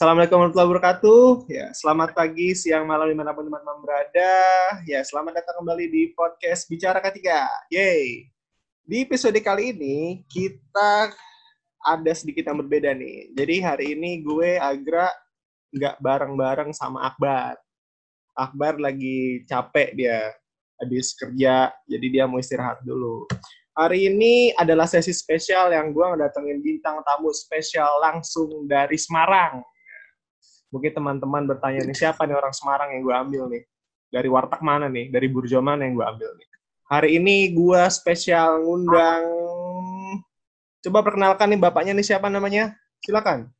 Assalamualaikum warahmatullahi wabarakatuh. Ya, selamat pagi, siang, malam di mana pun teman-teman berada. Ya, selamat datang kembali di podcast Bicara Ketiga. Yeay. Di episode kali ini kita ada sedikit yang berbeda nih. Jadi hari ini gue Agra nggak bareng-bareng sama Akbar. Akbar lagi capek dia habis kerja, jadi dia mau istirahat dulu. Hari ini adalah sesi spesial yang gue ngedatengin bintang tamu spesial langsung dari Semarang. Mungkin teman-teman bertanya nih, siapa nih orang Semarang yang gue ambil nih? Dari warteg mana nih? Dari burjo mana yang gue ambil nih? Hari ini gue spesial ngundang... Coba perkenalkan nih bapaknya nih siapa namanya? Silakan.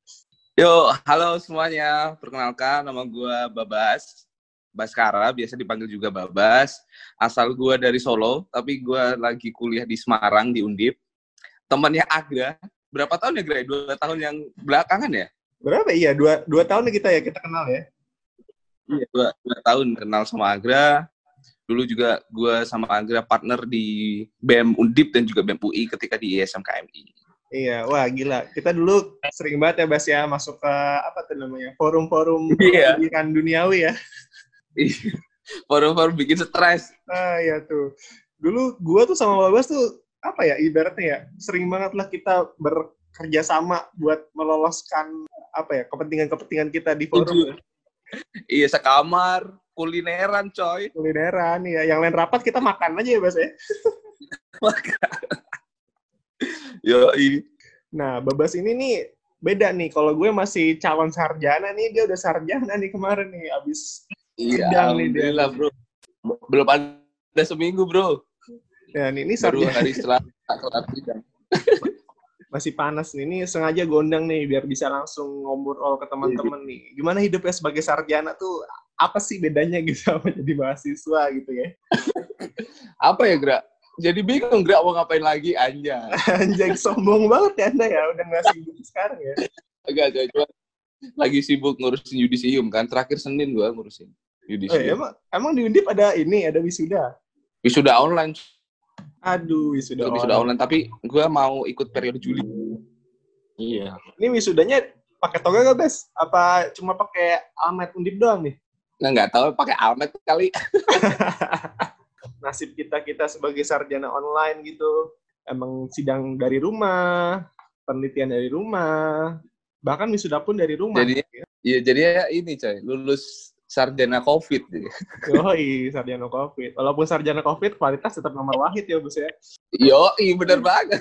Yo, halo semuanya. Perkenalkan, nama gue Babas. Baskara, biasa dipanggil juga Babas. Asal gue dari Solo, tapi gue lagi kuliah di Semarang, di Undip. Temannya Agra, berapa tahun ya, Gra? Dua tahun yang belakangan ya? Berapa? Iya, dua, dua tahun kita ya, kita kenal ya. Iya, dua, dua tahun kenal sama Agra. Dulu juga gue sama Agra partner di BEM Undip dan juga BEM UI ketika di ISM KMI. Iya, wah gila. Kita dulu sering banget ya, Bas ya, masuk ke apa tuh namanya, forum-forum Iya. pendidikan duniawi ya. Forum-forum bikin stres. Ah, iya tuh. Dulu gua tuh sama Babas tuh, apa ya, ibaratnya ya, sering banget lah kita bekerja sama buat meloloskan, apa ya, kepentingan-kepentingan kita di forum. Ya. Iya, sekamar, kulineran coy. Kulineran, ya. Yang lain rapat kita makan aja ya, Bas ya. Yo, ini. Nah, Babas ini nih beda nih. Kalau gue masih calon sarjana nih, dia udah sarjana nih kemarin nih. Abis Iya, Sidang nih dia. alhamdulillah bro. Belum ada seminggu bro. dan ini Baru sarjana hari setelah sidang. masih panas nih. Ini sengaja gondang nih biar bisa langsung ngobrol ke teman-teman nih. Gimana hidupnya sebagai sarjana tuh apa sih bedanya gitu sama jadi mahasiswa gitu ya? Apa ya, Gra? Jadi bingung, Gra, mau ngapain lagi? Anja. Anjay sombong banget ya Anda ya udah nggak sibuk sekarang ya. Agak, agak. Cuma lagi sibuk ngurusin yudisium kan. Terakhir Senin gua ngurusin Eh, yudisium. emang emang di Undip ada ini, ada wisuda. Wisuda online. Aduh, wisuda. Wisuda online. online. Tapi gua mau ikut periode Juli. Iya. Ini wisudanya pakai toga gak, Bes? Apa cuma pakai almet Undip doang nih? Nah, nggak tahu pakai almet kali. Nasib kita-kita sebagai sarjana online gitu. Emang sidang dari rumah, penelitian dari rumah, bahkan wisuda pun dari rumah. Jadi, iya jadi ya ini coy, lulus sarjana COVID. Yoi, sarjana COVID. Walaupun sarjana COVID, kualitas tetap nomor wahid ya, Bos ya. Yo, iya bener banget.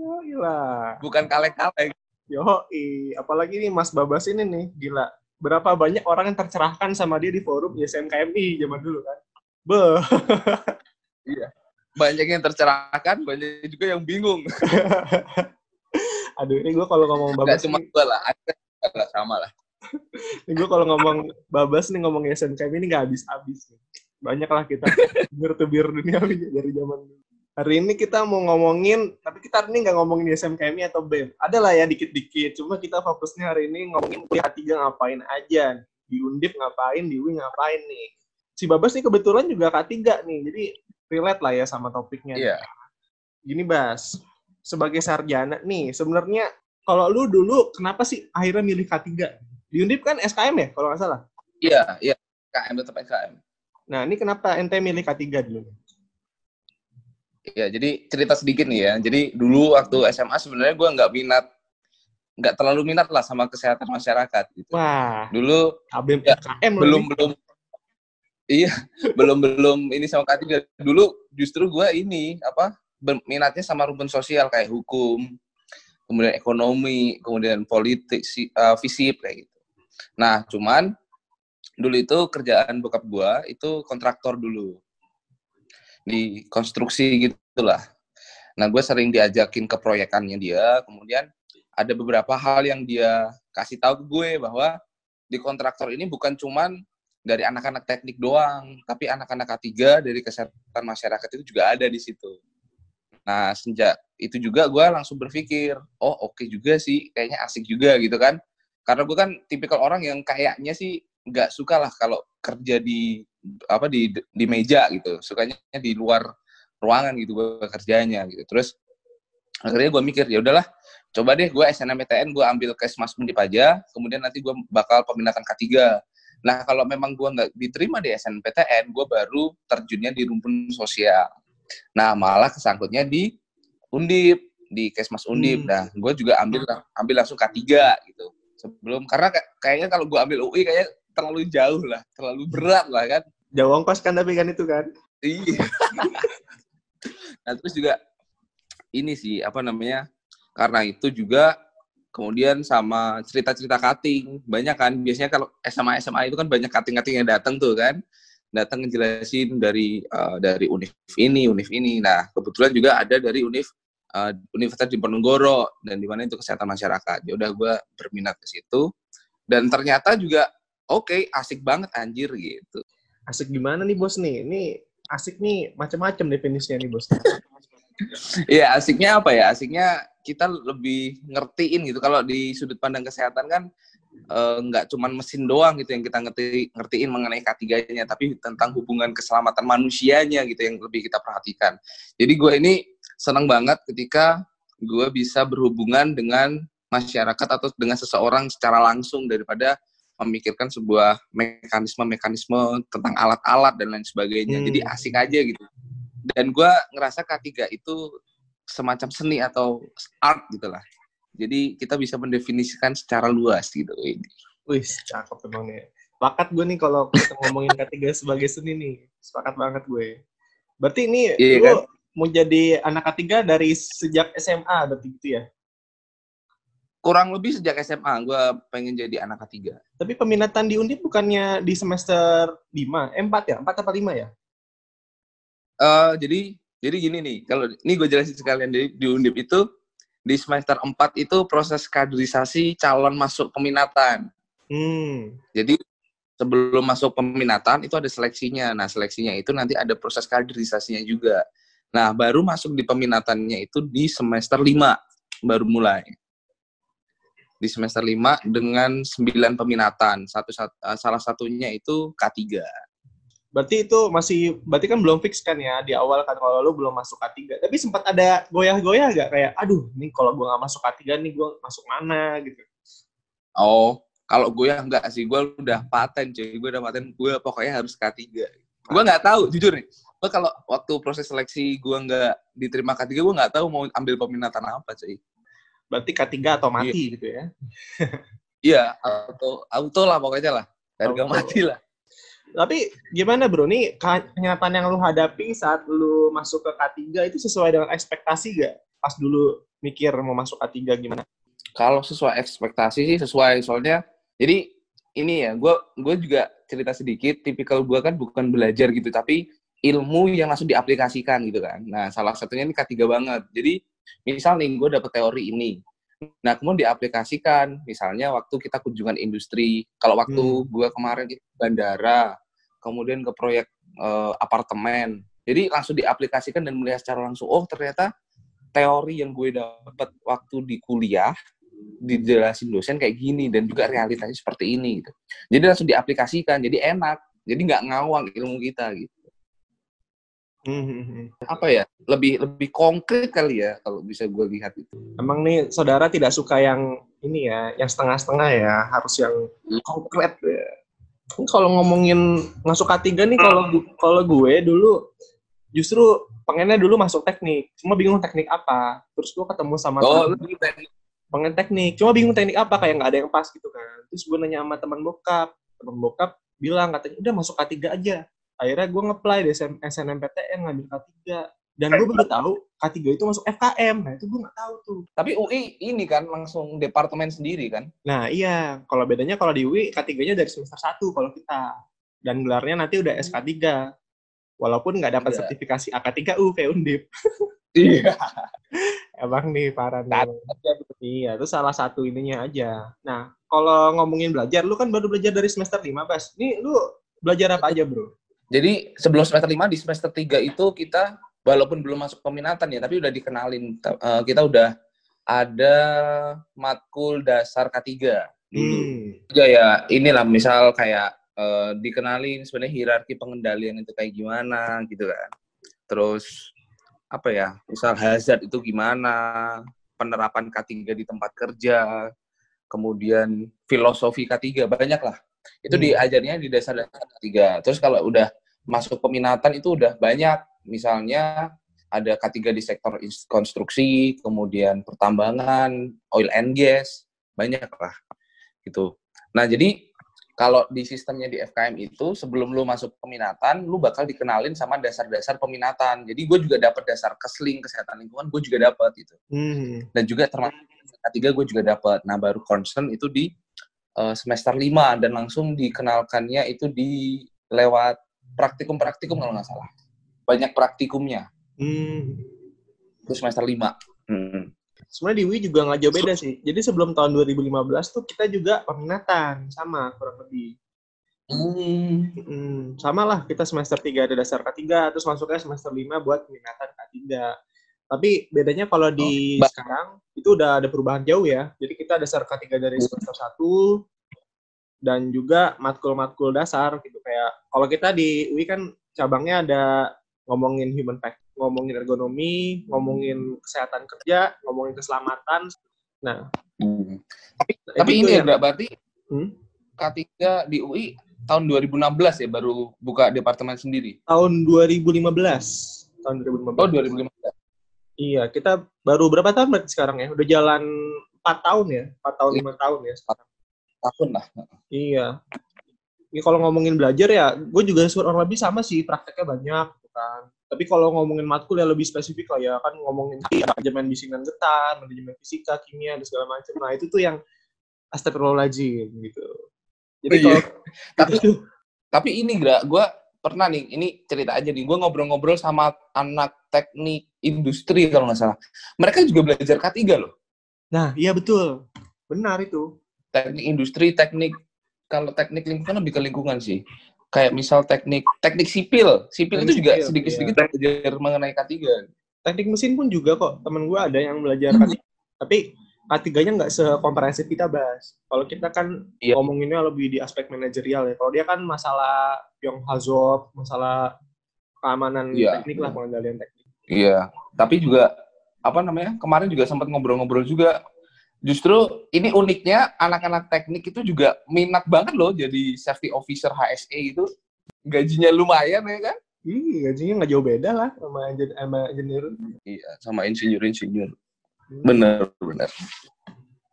Yoi lah. Bukan kaleng-kaleng. Yoi. Apalagi nih Mas Babas ini nih, gila. Berapa banyak orang yang tercerahkan sama dia di forum YSMKMI zaman dulu kan. Beuh. Banyak yang tercerahkan, banyak juga yang bingung. Aduh, ini gue kalau ngomong Gak Babas cuma nih, gue lah, ada sama lah. Gue kalau ngomong Babas nih ngomong YSMKMI ini gak habis-habis. Banyak lah kita bir-tebir dunia dari zaman dulu. Hari ini kita mau ngomongin, tapi kita hari ini nggak ngomongin YSMKMI atau BEM. Ada lah ya dikit-dikit, cuma kita fokusnya hari ini ngomongin kuliah K3 ngapain aja. Di Undip ngapain, di UI ngapain nih. Si Babas nih kebetulan juga K3 nih, jadi relate lah ya sama topiknya. Iya. Gini Bas, sebagai sarjana nih, sebenarnya kalau lu dulu kenapa sih akhirnya milih K3? Di Undip kan SKM ya, kalau nggak salah. Iya, iya. KM tetap KM. Nah, ini kenapa ente milih K3 dulu? Ya, jadi cerita sedikit nih ya. Jadi dulu waktu SMA sebenarnya gue nggak minat, nggak terlalu minat lah sama kesehatan masyarakat. Gitu. Wah, Dulu ABM Ya, loh belum nih. belum, iya belum belum ini sama K3. Dulu justru gue ini apa minatnya sama rumpun sosial kayak hukum, kemudian ekonomi, kemudian politik, eh, fisip kayak gitu. Nah, cuman dulu itu kerjaan bokap gua itu kontraktor dulu di konstruksi gitulah. Nah, gue sering diajakin ke proyekannya dia, kemudian ada beberapa hal yang dia kasih tahu ke gue bahwa di kontraktor ini bukan cuman dari anak-anak teknik doang, tapi anak-anak K3 dari kesehatan masyarakat itu juga ada di situ. Nah, sejak itu juga gue langsung berpikir, oh oke juga sih, kayaknya asik juga gitu kan. Karena gue kan tipikal orang yang kayaknya sih nggak suka lah kalau kerja di apa di di meja gitu, sukanya di luar ruangan gitu gue kerjanya gitu. Terus akhirnya gue mikir ya udahlah, coba deh gue SNMPTN gue ambil Kesmas Undip aja, kemudian nanti gue bakal peminatan K3. Nah, kalau memang gue nggak diterima di SNPTN, gue baru terjunnya di rumpun sosial. Nah, malah kesangkutnya di Undip, di Kesmas Undip. Hmm. Nah, gue juga ambil ambil langsung K3 gitu. Sebelum karena kayaknya kalau gue ambil UI kayaknya terlalu jauh lah, terlalu berat lah kan. Jauh ongkos kan tapi kan itu kan. Iya. nah, terus juga ini sih apa namanya? Karena itu juga kemudian sama cerita-cerita cutting banyak kan biasanya kalau SMA SMA itu kan banyak cutting-cutting yang datang tuh kan datang ngejelasin dari uh, dari univ ini univ ini nah kebetulan juga ada dari univ uh, Universitas Diponegoro dan di mana itu kesehatan masyarakat. Ya udah gue berminat ke situ. Dan ternyata juga oke okay, asik banget anjir gitu. Asik gimana nih bos nih? Ini asik nih macam-macam definisinya nih bos. Iya asiknya apa ya? Asiknya kita lebih ngertiin gitu. Kalau di sudut pandang kesehatan kan eh, nggak uh, cuman mesin doang gitu yang kita ngerti ngertiin mengenai K3-nya, tapi tentang hubungan keselamatan manusianya gitu yang lebih kita perhatikan. Jadi gue ini senang banget ketika gue bisa berhubungan dengan masyarakat atau dengan seseorang secara langsung daripada memikirkan sebuah mekanisme-mekanisme tentang alat-alat dan lain sebagainya. Hmm. Jadi asik aja gitu. Dan gue ngerasa K3 itu semacam seni atau art gitulah. Jadi kita bisa mendefinisikan secara luas gitu ini. Wih, cakep emang nih. Sepakat gue nih kalau kita ngomongin ketiga sebagai seni nih. Sepakat banget gue. Berarti ini iya, lu kan? Mau jadi anak ketiga dari sejak SMA berarti gitu ya? Kurang lebih sejak SMA gue pengen jadi anak ketiga. Tapi peminatan di Undip bukannya di semester 5? Eh, 4 ya? 4 atau 5 ya? Uh, jadi jadi gini nih, kalau ini gue jelasin sekalian di, di Undip itu di semester 4 itu proses kaderisasi calon masuk peminatan. Hmm. Jadi sebelum masuk peminatan itu ada seleksinya. Nah, seleksinya itu nanti ada proses kaderisasinya juga. Nah, baru masuk di peminatannya itu di semester 5 baru mulai. Di semester 5 dengan 9 peminatan. Satu, satu salah satunya itu K3. Berarti itu masih, berarti kan belum fix kan ya di awal kan kalau lu belum masuk K3. Tapi sempat ada goyah-goyah gak kayak, aduh nih kalau gue gak masuk K3 nih gue masuk mana gitu. Oh, kalau goyah enggak sih, gue udah paten cuy. Gue udah paten, gue pokoknya harus K3. Gue nggak tahu, jujur nih. Gue kalau waktu proses seleksi gue nggak diterima K3, gue nggak tahu mau ambil peminatan apa cuy. Berarti K3 atau mati iya. gitu ya? Iya, auto, auto lah pokoknya lah. Harga mati lah. Tapi gimana bro, nih kenyataan yang lu hadapi saat lu masuk ke K3 itu sesuai dengan ekspektasi gak? Pas dulu mikir mau masuk K3 gimana? Kalau sesuai ekspektasi sih sesuai, soalnya jadi ini ya, gue gue juga cerita sedikit, tipikal gue kan bukan belajar gitu, tapi ilmu yang langsung diaplikasikan gitu kan. Nah, salah satunya ini K3 banget. Jadi, misal nih, gue dapet teori ini. Nah, kemudian diaplikasikan, misalnya waktu kita kunjungan industri, kalau waktu hmm. gue kemarin itu bandara, kemudian ke proyek uh, apartemen, jadi langsung diaplikasikan dan melihat secara langsung, oh ternyata teori yang gue dapat waktu di kuliah dijelasin dosen kayak gini dan juga realitanya seperti ini gitu. Jadi langsung diaplikasikan, jadi enak, jadi nggak ngawang ilmu kita gitu. Hmm, hmm, hmm. Apa ya? Lebih lebih konkret kali ya kalau bisa gue lihat itu. Emang nih saudara tidak suka yang ini ya, yang setengah-setengah ya, harus yang konkret ya. Kalau ngomongin masuk K3 nih kalau kalau gue dulu justru pengennya dulu masuk teknik, cuma bingung teknik apa. Terus gue ketemu sama oh, teknik. Pengen teknik, cuma bingung teknik apa kayak nggak ada yang pas gitu kan. Terus gue nanya sama teman bokap, teman bokap bilang katanya udah masuk K3 aja. Akhirnya gue ngeplay di SNMPTN ngambil K3 dan gue baru tahu K3 itu masuk FKM nah itu gue nggak tahu tuh. Tapi UI ini kan langsung departemen sendiri kan? Nah iya. Kalau bedanya kalau di UI K3-nya dari semester 1 kalau kita. Dan gelarnya nanti udah SK3 walaupun nggak dapat iya. sertifikasi AK3U kayak Undip. Iya emang nih parah nih iya itu salah satu ininya aja nah kalau ngomongin belajar lu kan baru belajar dari semester 5 Bas nih lu belajar apa aja bro jadi sebelum semester 5 di semester 3 itu kita walaupun belum masuk peminatan ya, tapi udah dikenalin uh, kita udah ada matkul dasar K3 dulu. Hmm. ya inilah misal kayak uh, dikenalin sebenarnya hierarki pengendalian itu kayak gimana gitu kan. Terus apa ya? Misal hazard itu gimana? penerapan K3 di tempat kerja, kemudian filosofi K3 banyak lah. Itu hmm. diajarnya di dasar-dasar K3. Terus kalau udah masuk peminatan itu udah banyak. Misalnya ada K3 di sektor konstruksi, kemudian pertambangan, oil and gas, banyak lah gitu. Nah, jadi kalau di sistemnya di FKM itu sebelum lu masuk peminatan, lu bakal dikenalin sama dasar-dasar peminatan. Jadi gue juga dapat dasar kesling kesehatan lingkungan, gue juga dapat itu. Hmm. Dan juga termasuk ketiga gue juga dapat. Nah, baru concern itu di uh, semester 5 dan langsung dikenalkannya itu di lewat praktikum-praktikum kalau nggak salah. Banyak praktikumnya. Hmm. Itu semester 5. Hmm. Sebenarnya di UI juga nggak jauh beda sih. Jadi sebelum tahun 2015 tuh kita juga peminatan sama kurang lebih. Hmm. Hmm, sama lah kita semester 3 ada dasar K3 terus masuknya semester 5 buat peminatan K3. Tapi bedanya kalau di oh, sekarang itu udah ada perubahan jauh ya. Jadi kita dasar K3 dari semester 1 dan juga matkul-matkul dasar gitu kayak kalau kita di UI kan cabangnya ada ngomongin human factor ngomongin ergonomi, ngomongin kesehatan kerja, ngomongin keselamatan. Nah, hmm. tapi, tapi ini ya, berarti hmm? K3 di UI tahun 2016 ya baru buka departemen sendiri. Tahun 2015. Tahun 2015. Oh, 2015. Iya, kita baru berapa tahun berarti sekarang ya? Udah jalan 4 tahun ya? 4 tahun, 5 tahun ya sekarang. Tahun lah. Iya. Ini kalau ngomongin belajar ya, gue juga kurang lebih sama sih, prakteknya banyak, gitu kan tapi kalau ngomongin matkul ya lebih spesifik lah ya kan ngomongin manajemen bisingan getar, manajemen fisika, kimia dan segala macam. Nah itu tuh yang astagfirullahaladzim gitu. Jadi oh, iya. tapi tapi ini gak, gue pernah nih, ini cerita aja nih, gue ngobrol-ngobrol sama anak teknik industri kalau nggak salah. Mereka juga belajar K3 loh. Nah, iya betul. Benar itu. Teknik industri, teknik, kalau teknik lingkungan lebih ke lingkungan sih kayak misal teknik teknik sipil sipil teknik itu juga sedikit-sedikit iya. belajar mengenai K3 teknik mesin pun juga kok temen gue ada yang belajar hmm. K3 tapi K3-nya nggak sekomprehensif kita bahas kalau kita kan iya. ngomonginnya lebih di aspek manajerial ya kalau dia kan masalah yang hazard masalah keamanan iya. teknik lah pengendalian teknik iya tapi juga apa namanya kemarin juga sempat ngobrol-ngobrol juga justru ini uniknya anak-anak teknik itu juga minat banget loh jadi safety officer HSE itu gajinya lumayan ya kan? Iya, gajinya nggak jauh beda lah sama sama engineer. Iya, sama insinyur-insinyur. Hmm. Bener, bener.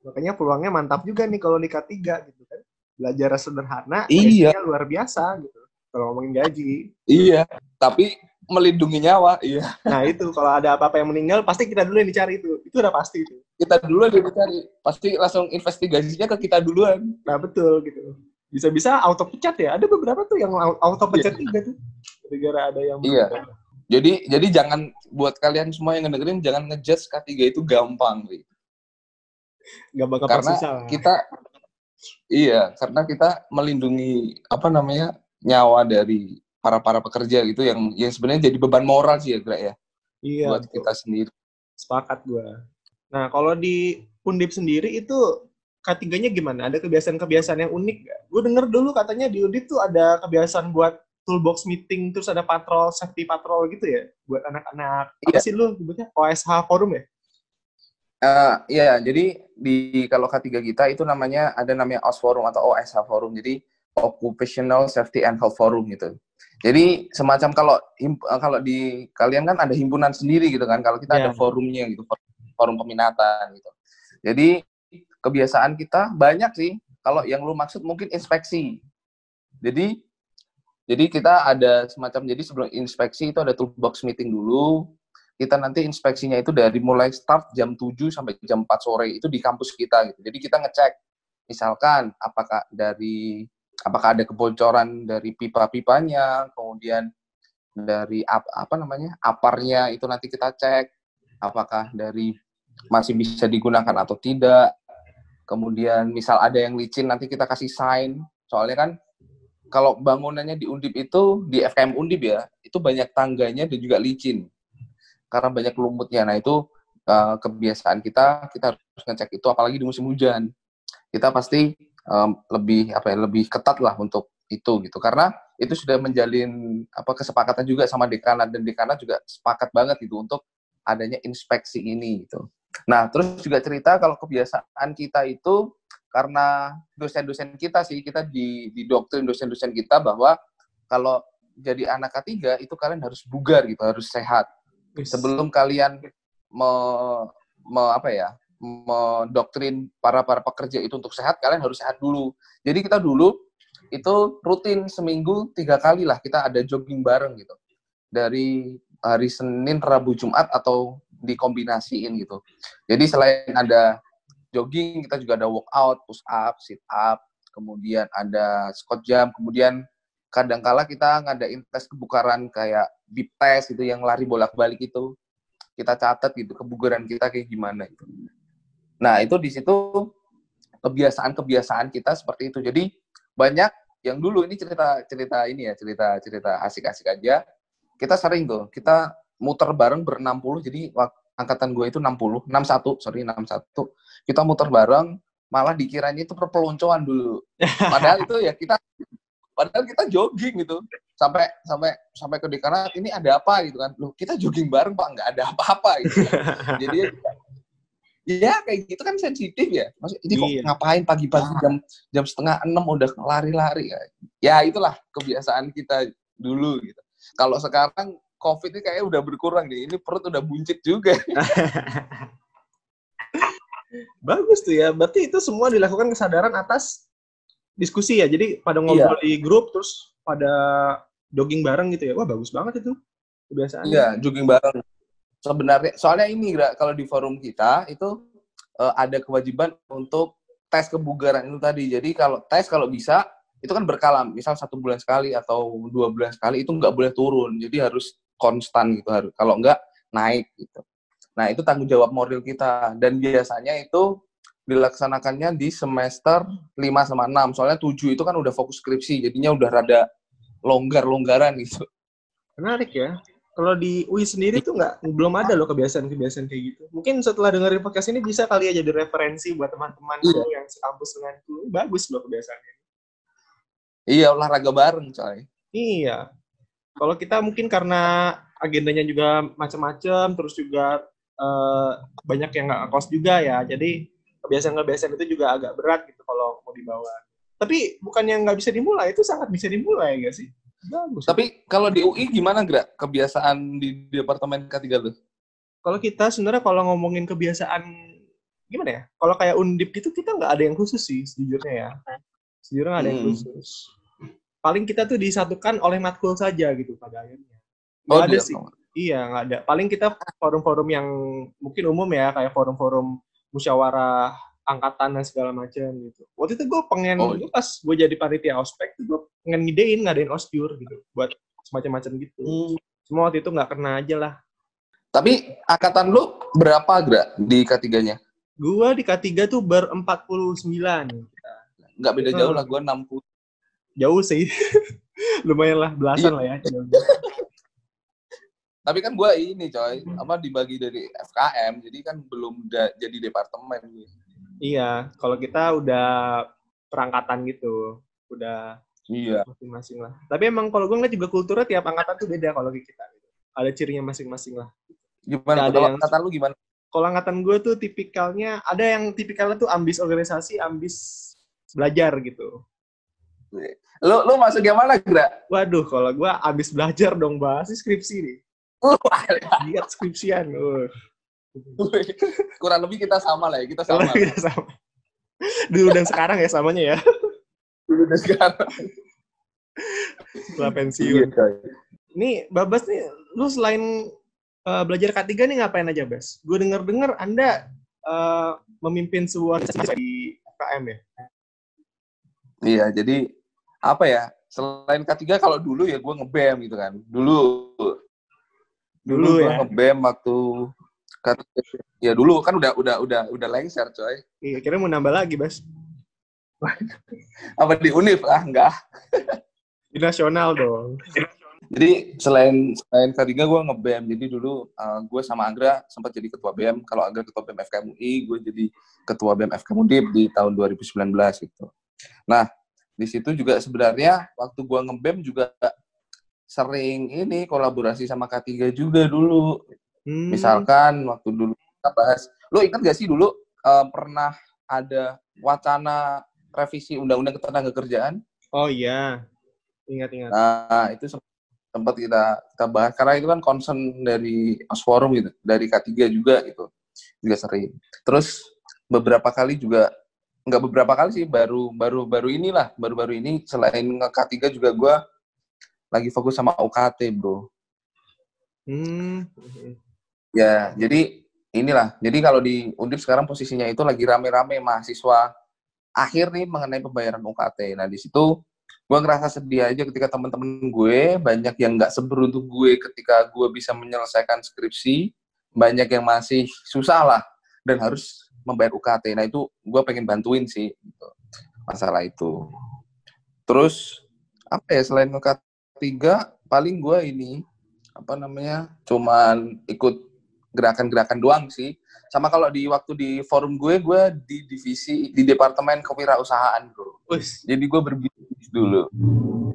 Makanya peluangnya mantap juga nih kalau di K3 gitu kan. Belajar sederhana, iya. luar biasa gitu. Kalau ngomongin gaji. Iya, tapi melindungi nyawa, iya. Nah itu kalau ada apa-apa yang meninggal pasti kita dulu yang dicari itu, itu udah pasti itu. Kita dulu yang dicari, pasti langsung investigasinya ke kita duluan. Nah betul gitu. Bisa-bisa auto pecat ya, ada beberapa tuh yang auto pecat iya. juga tuh, gara ada yang. Iya. Jadi jadi jangan buat kalian semua yang ngedengerin jangan ngejudge K3 itu gampang, gitu. Gampang karena susah. kita iya karena kita melindungi apa namanya nyawa dari para para pekerja gitu yang yang sebenarnya jadi beban moral sih ya Gra ya. Iya, buat betul. kita sendiri. Sepakat gue nah kalau di Undip sendiri itu ketiganya gimana? Ada kebiasaan-kebiasaan yang unik gak? gue denger dulu katanya di Undip tuh ada kebiasaan buat toolbox meeting terus ada patrol safety patrol gitu ya? Buat anak-anak. Iya. apa sih lu sebutnya OSH forum ya? Uh, iya, jadi di kalau K3 kita itu namanya ada namanya OS Forum atau OSH Forum. Jadi Occupational Safety and Health Forum gitu. Jadi semacam kalau kalau di kalian kan ada himpunan sendiri gitu kan. Kalau kita yeah. ada iya. forumnya gitu, forum peminatan gitu. Jadi kebiasaan kita banyak sih. Kalau yang lu maksud mungkin inspeksi. Jadi jadi kita ada semacam jadi sebelum inspeksi itu ada toolbox meeting dulu. Kita nanti inspeksinya itu dari mulai start jam 7 sampai jam 4 sore itu di kampus kita gitu. Jadi kita ngecek misalkan apakah dari apakah ada kebocoran dari pipa-pipanya, kemudian dari apa, apa namanya aparnya itu nanti kita cek apakah dari masih bisa digunakan atau tidak. Kemudian misal ada yang licin nanti kita kasih sign. Soalnya kan kalau bangunannya di Undip itu di FKM Undip ya, itu banyak tangganya dan juga licin. Karena banyak lumutnya. Nah, itu uh, kebiasaan kita, kita harus ngecek itu apalagi di musim hujan. Kita pasti um, lebih apa ya lebih ketat lah untuk itu gitu. Karena itu sudah menjalin apa kesepakatan juga sama dekanat dan dekanat juga sepakat banget itu untuk adanya inspeksi ini gitu. Nah, terus juga cerita kalau kebiasaan kita itu karena dosen-dosen kita sih, kita di, di doktrin dosen-dosen kita bahwa kalau jadi anak ketiga itu kalian harus bugar gitu, harus sehat. Sebelum kalian me, me, apa ya, mendoktrin para para pekerja itu untuk sehat, kalian harus sehat dulu. Jadi kita dulu itu rutin seminggu tiga kali lah kita ada jogging bareng gitu. Dari hari Senin, Rabu, Jumat atau dikombinasiin gitu. Jadi selain ada jogging, kita juga ada workout, push up, sit up, kemudian ada squat jam, kemudian kadangkala kita ngadain tes kebukaran kayak bip test itu yang lari bolak-balik itu. Kita catat gitu kebugaran kita kayak gimana itu. Nah, itu di situ kebiasaan-kebiasaan kita seperti itu. Jadi banyak yang dulu ini cerita cerita ini ya, cerita cerita asik-asik aja. Kita sering tuh, kita muter bareng ber-60 jadi angkatan gue itu 60, 61, sorry 61. Kita muter bareng, malah dikiranya itu perpeloncoan dulu. Padahal itu ya kita padahal kita jogging gitu. Sampai sampai sampai ke dikarat ini ada apa gitu kan. Loh, kita jogging bareng Pak, nggak ada apa-apa gitu. jadi ya kayak gitu kan sensitif ya. Maksudnya ini kok iya. ngapain pagi-pagi jam jam setengah enam udah lari-lari ya. Ya itulah kebiasaan kita dulu gitu. Kalau sekarang COVID ini kayaknya udah berkurang deh. Ini perut udah buncit juga. Bagus tuh ya. Berarti itu semua dilakukan kesadaran atas diskusi ya. Jadi pada ngobrol iya. di grup terus pada jogging bareng gitu ya. Wah bagus banget itu kebiasaan. Iya, jogging bareng. Sebenarnya soalnya ini kalau di forum kita itu uh, ada kewajiban untuk tes kebugaran itu tadi. Jadi kalau tes kalau bisa itu kan berkala. Misal satu bulan sekali atau dua bulan sekali itu nggak boleh turun. Jadi harus konstan gitu harus kalau enggak naik gitu nah itu tanggung jawab moral kita dan biasanya itu dilaksanakannya di semester 5 sama 6 soalnya 7 itu kan udah fokus skripsi jadinya udah rada longgar-longgaran gitu menarik ya kalau di UI sendiri tuh nggak belum ada loh kebiasaan-kebiasaan kayak gitu. Mungkin setelah dengerin podcast ini bisa kali ya jadi referensi buat teman-teman iya. yang sekampus dengan itu. Bagus loh kebiasaannya. Iya olahraga bareng coy. Iya. Kalau kita mungkin karena agendanya juga macam-macam, terus juga uh, banyak yang nggak kos juga ya. Jadi kebiasaan-kebiasaan itu juga agak berat gitu kalau mau dibawa. Tapi bukan yang nggak bisa dimulai, itu sangat bisa dimulai nggak sih? Bagus. Tapi kalau di UI gimana, Gra? Kebiasaan di departemen K3 lu? Kalau kita sebenarnya kalau ngomongin kebiasaan gimana ya? Kalau kayak undip gitu kita nggak ada yang khusus sih sejujurnya ya. Sejujurnya nggak ada yang hmm. khusus paling kita tuh disatukan oleh matkul saja gitu pada akhirnya. Nggak oh, ada sih. Iya, nggak ada. Paling kita forum-forum yang mungkin umum ya, kayak forum-forum musyawarah angkatan dan segala macam gitu. Waktu itu gue pengen, oh, iya. pas gue jadi panitia ospek, gue pengen ngidein ngadain osjur gitu, buat semacam-macam gitu. Hmm. Semua waktu itu nggak kena aja lah. Tapi angkatan lu berapa, Gra, di K3-nya? Gue di K3 tuh ber-49. Nggak beda jauh lah, gue 60 jauh sih lumayan lah belasan iya. lah ya tapi kan gue ini coy apa dibagi dari FKM jadi kan belum da, jadi departemen gue iya kalau kita udah perangkatan gitu udah iya masing-masing lah tapi emang kalau gue ngeliat juga kulturnya tiap angkatan tuh beda kalau kita gitu. ada cirinya masing-masing lah gimana ada yang, angkatan lu gimana kalau angkatan gue tuh tipikalnya ada yang tipikalnya tuh ambis organisasi ambis belajar gitu Lu lu masuk yang mana, Gra? Waduh, kalau gua abis belajar dong bahas skripsi nih. Lihat skripsian. Uh. Kurang lebih kita sama lah ya, kita sama. kita sama. Dulu dan sekarang ya samanya ya. Dulu dan sekarang. Setelah pensiun. Iya, nih, Babas nih, lu selain uh, belajar K3 nih ngapain aja, Bas? Gue denger-dengar Anda uh, memimpin sebuah di KM ya? Iya, jadi apa ya selain K3 kalau dulu ya gue ngebem gitu kan dulu dulu, dulu ya ngebem waktu K3 ya dulu kan udah udah udah udah lengser coy. Iya kira mau nambah lagi bas. Apa di Unif? Ah enggak. Di nasional dong. Jadi selain selain K3 gue ngebem jadi dulu uh, gue sama Agra sempat jadi ketua BEM kalau Agra ketua BEM FKM UI gue jadi ketua BEM FKM UNDIP di tahun 2019 gitu. Nah di situ juga sebenarnya waktu gua ngebem juga sering ini kolaborasi sama K3 juga dulu. Hmm. Misalkan waktu dulu kita bahas Lo ingat gak sih dulu uh, pernah ada wacana revisi undang-undang ketenaga kerjaan? Oh iya, ingat-ingat. Nah itu sempat kita kita bahas karena itu kan concern dari Mas Forum gitu, dari K3 juga gitu, juga sering. Terus beberapa kali juga nggak beberapa kali sih baru baru baru inilah baru baru ini selain K3 juga gue lagi fokus sama UKT bro. Hmm. Ya jadi inilah jadi kalau di Undip sekarang posisinya itu lagi rame-rame mahasiswa akhir nih mengenai pembayaran UKT. Nah di situ gue ngerasa sedih aja ketika teman-teman gue banyak yang nggak seberuntung gue ketika gue bisa menyelesaikan skripsi banyak yang masih susah lah dan harus membayar UKT. Nah itu gue pengen bantuin sih gitu, masalah itu. Terus apa ya selain UKT tiga paling gue ini apa namanya cuman ikut gerakan-gerakan doang sih. Sama kalau di waktu di forum gue, gue di divisi di departemen kewirausahaan bro. Jadi gue berbisnis dulu.